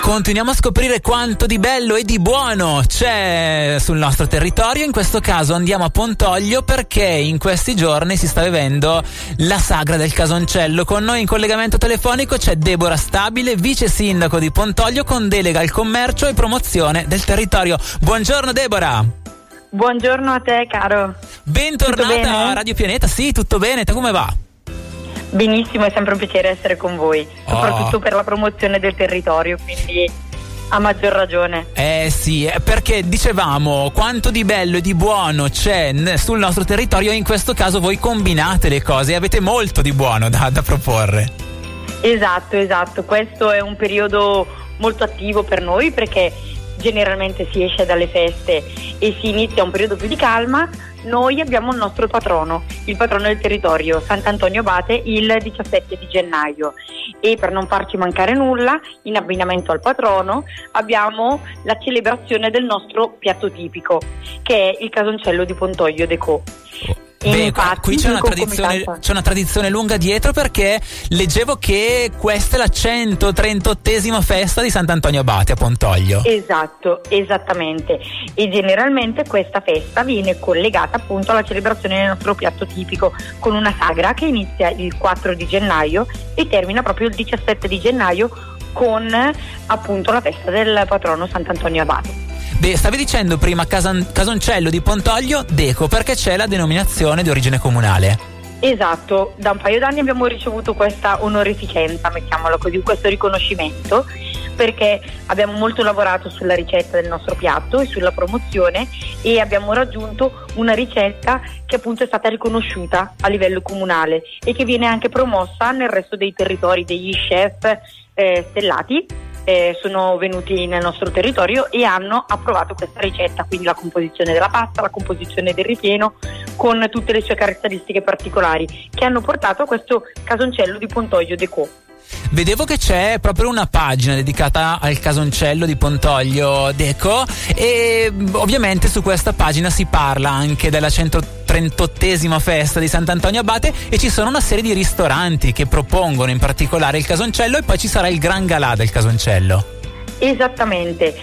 Continuiamo a scoprire quanto di bello e di buono c'è sul nostro territorio. In questo caso andiamo a Pontoglio perché in questi giorni si sta vivendo la sagra del Casoncello. Con noi in collegamento telefonico c'è Deborah Stabile, vice sindaco di Pontoglio con delega al commercio e promozione del territorio. Buongiorno Deborah. Buongiorno a te caro. Bentornata a Radio Pianeta. Sì, tutto bene. Te come va? Benissimo, è sempre un piacere essere con voi, soprattutto oh. per la promozione del territorio, quindi a maggior ragione. Eh sì, eh, perché dicevamo quanto di bello e di buono c'è sul nostro territorio e in questo caso voi combinate le cose e avete molto di buono da, da proporre. Esatto, esatto, questo è un periodo molto attivo per noi perché generalmente si esce dalle feste e si inizia un periodo più di calma, noi abbiamo il nostro patrono, il patrono del territorio, Sant'Antonio Abate, il 17 di gennaio. E per non farci mancare nulla, in abbinamento al patrono, abbiamo la celebrazione del nostro piatto tipico, che è il casoncello di Pontoglio de Co. Beh, infatti, qui c'è una, c'è una, tradizione, lunga dietro perché leggevo che questa è la 138esima festa di Sant'Antonio Abate a Pontoglio. Esatto, esattamente. E generalmente questa festa viene collegata appunto alla celebrazione del nostro piatto tipico con una sagra che inizia il 4 di gennaio e termina proprio il 17 di gennaio con appunto la festa del patrono Sant'Antonio Abate. Beh, stavi dicendo prima Casan- Casoncello di Pontoglio, Deco, perché c'è la denominazione di origine comunale. Esatto, da un paio d'anni abbiamo ricevuto questa onorificenza, mettiamola così, questo riconoscimento, perché abbiamo molto lavorato sulla ricetta del nostro piatto e sulla promozione e abbiamo raggiunto una ricetta che appunto è stata riconosciuta a livello comunale e che viene anche promossa nel resto dei territori degli chef eh, stellati eh, sono venuti nel nostro territorio e hanno approvato questa ricetta, quindi la composizione della pasta, la composizione del ripieno con tutte le sue caratteristiche particolari che hanno portato a questo casoncello di Pontoglio Deco. Vedevo che c'è proprio una pagina dedicata al casoncello di Pontoglio Deco e ovviamente su questa pagina si parla anche della 138esima festa di Sant'Antonio Abate e ci sono una serie di ristoranti che propongono in particolare il casoncello e poi ci sarà il gran galà del casoncello. Esattamente,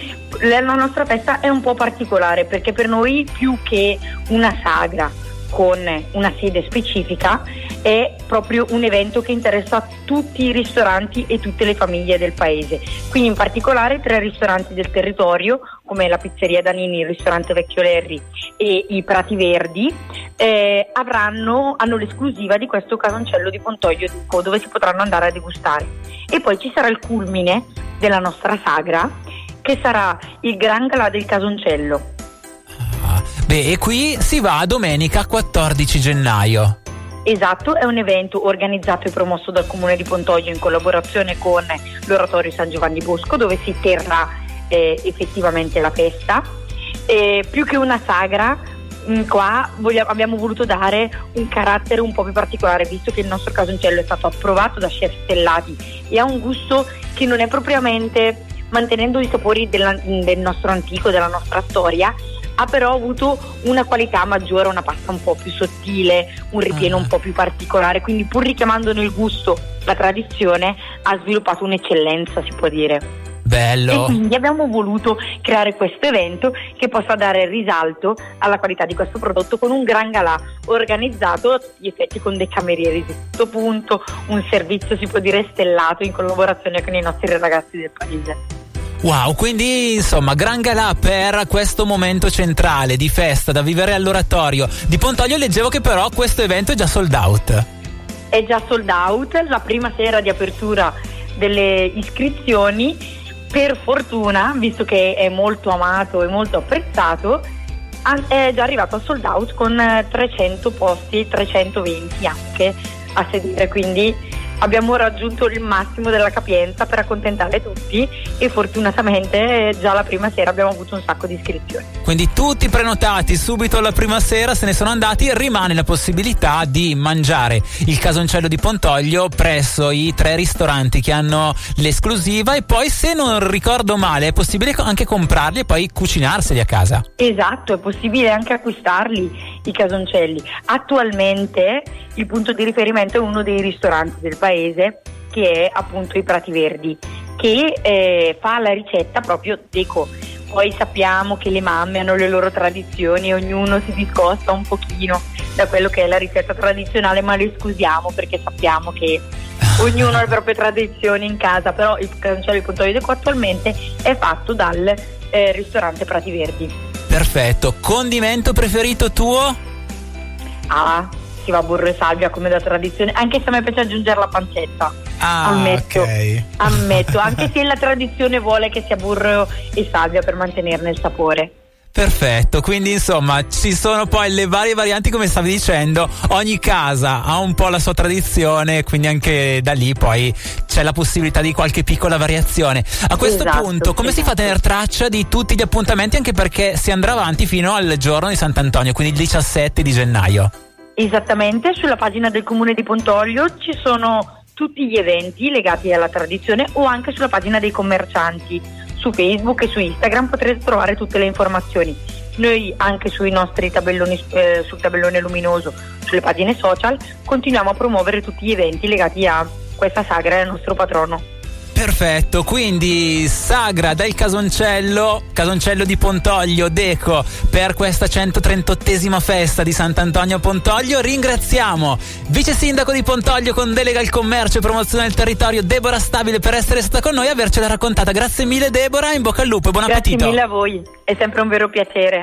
la nostra festa è un po' particolare perché per noi più che una sagra con una sede specifica è proprio un evento che interessa tutti i ristoranti e tutte le famiglie del paese. Quindi in particolare tre ristoranti del territorio come la pizzeria Danini, il ristorante Vecchio Lerri e i Prati Verdi eh, avranno, hanno l'esclusiva di questo casoncello di Pontoglio Duco dove si potranno andare a degustare. E poi ci sarà il culmine della nostra sagra che sarà il Gran Galà del Casoncello Beh, e qui si va domenica 14 gennaio. Esatto, è un evento organizzato e promosso dal Comune di Pontoglio in collaborazione con l'Oratorio San Giovanni Bosco dove si terrà eh, effettivamente la festa. E più che una sagra, mm, qua vogliamo, abbiamo voluto dare un carattere un po' più particolare visto che il nostro casoncello è stato approvato da chef stellati e ha un gusto che non è propriamente mantenendo i sapori della, del nostro antico, della nostra storia, ha però avuto una qualità maggiore, una pasta un po' più sottile, un ripieno un ah. po' più particolare, quindi pur richiamando nel gusto la tradizione ha sviluppato un'eccellenza, si può dire. Bello. E quindi abbiamo voluto creare questo evento che possa dare risalto alla qualità di questo prodotto con un gran galà organizzato gli effetti con dei camerieri di tutto punto, un servizio si può dire stellato in collaborazione con i nostri ragazzi del paese. Wow, quindi insomma, gran galà per questo momento centrale di festa da vivere all'oratorio. Di Pontoglio leggevo che però questo evento è già sold out. È già sold out, la prima sera di apertura delle iscrizioni, per fortuna, visto che è molto amato e molto apprezzato, è già arrivato a sold out con 300 posti, 320 anche a sedere, quindi abbiamo raggiunto il massimo della capienza per accontentare tutti e fortunatamente già la prima sera abbiamo avuto un sacco di iscrizioni. Quindi tutti prenotati subito la prima sera se ne sono andati rimane la possibilità di mangiare il casoncello di Pontoglio presso i tre ristoranti che hanno l'esclusiva e poi se non ricordo male è possibile anche comprarli e poi cucinarseli a casa. Esatto, è possibile anche acquistarli i casoncelli. Attualmente il punto di riferimento è uno dei ristoranti del paese che è appunto i Prati Verdi, che eh, fa la ricetta proprio Deco. Poi sappiamo che le mamme hanno le loro tradizioni ognuno si discosta un pochino da quello che è la ricetta tradizionale, ma le scusiamo perché sappiamo che ognuno ha le proprie tradizioni in casa, però il cancello di Pontoio Deco attualmente è fatto dal eh, ristorante Prati Verdi. Perfetto, condimento preferito tuo? Ah, si va burro e salvia come da tradizione, anche se a me piace aggiungere la pancetta. Ah, ammetto, ok. ammetto, anche se la tradizione vuole che sia burro e salvia per mantenerne il sapore. Perfetto, quindi insomma ci sono poi le varie varianti come stavi dicendo, ogni casa ha un po' la sua tradizione, quindi anche da lì poi c'è la possibilità di qualche piccola variazione. A questo Esatto, punto come si fa a esatto. tenere traccia di tutti gli appuntamenti anche perché si andrà avanti fino al giorno di Sant'Antonio, quindi il 17 di gennaio? Esattamente, sulla pagina del comune di Pontoglio ci sono tutti gli eventi legati alla tradizione o anche sulla pagina dei commercianti. Su Facebook e su Instagram potrete trovare tutte le informazioni. Noi anche sui nostri tabelloni, eh, sul tabellone luminoso, sulle pagine social, continuiamo a promuovere tutti gli eventi legati a questa sagra e al nostro patrono. Perfetto, quindi sagra del Casoncello, Casoncello di Pontoglio, Deco, per questa 138esima festa di Sant'Antonio a Pontoglio. Ringraziamo vice sindaco di Pontoglio con delega al commercio e promozione del territorio, Deborah Stabile, per essere stata con noi e avercela raccontata. Grazie mille Deborah, in bocca al lupo e buon Grazie appetito. mille a voi, è sempre un vero piacere.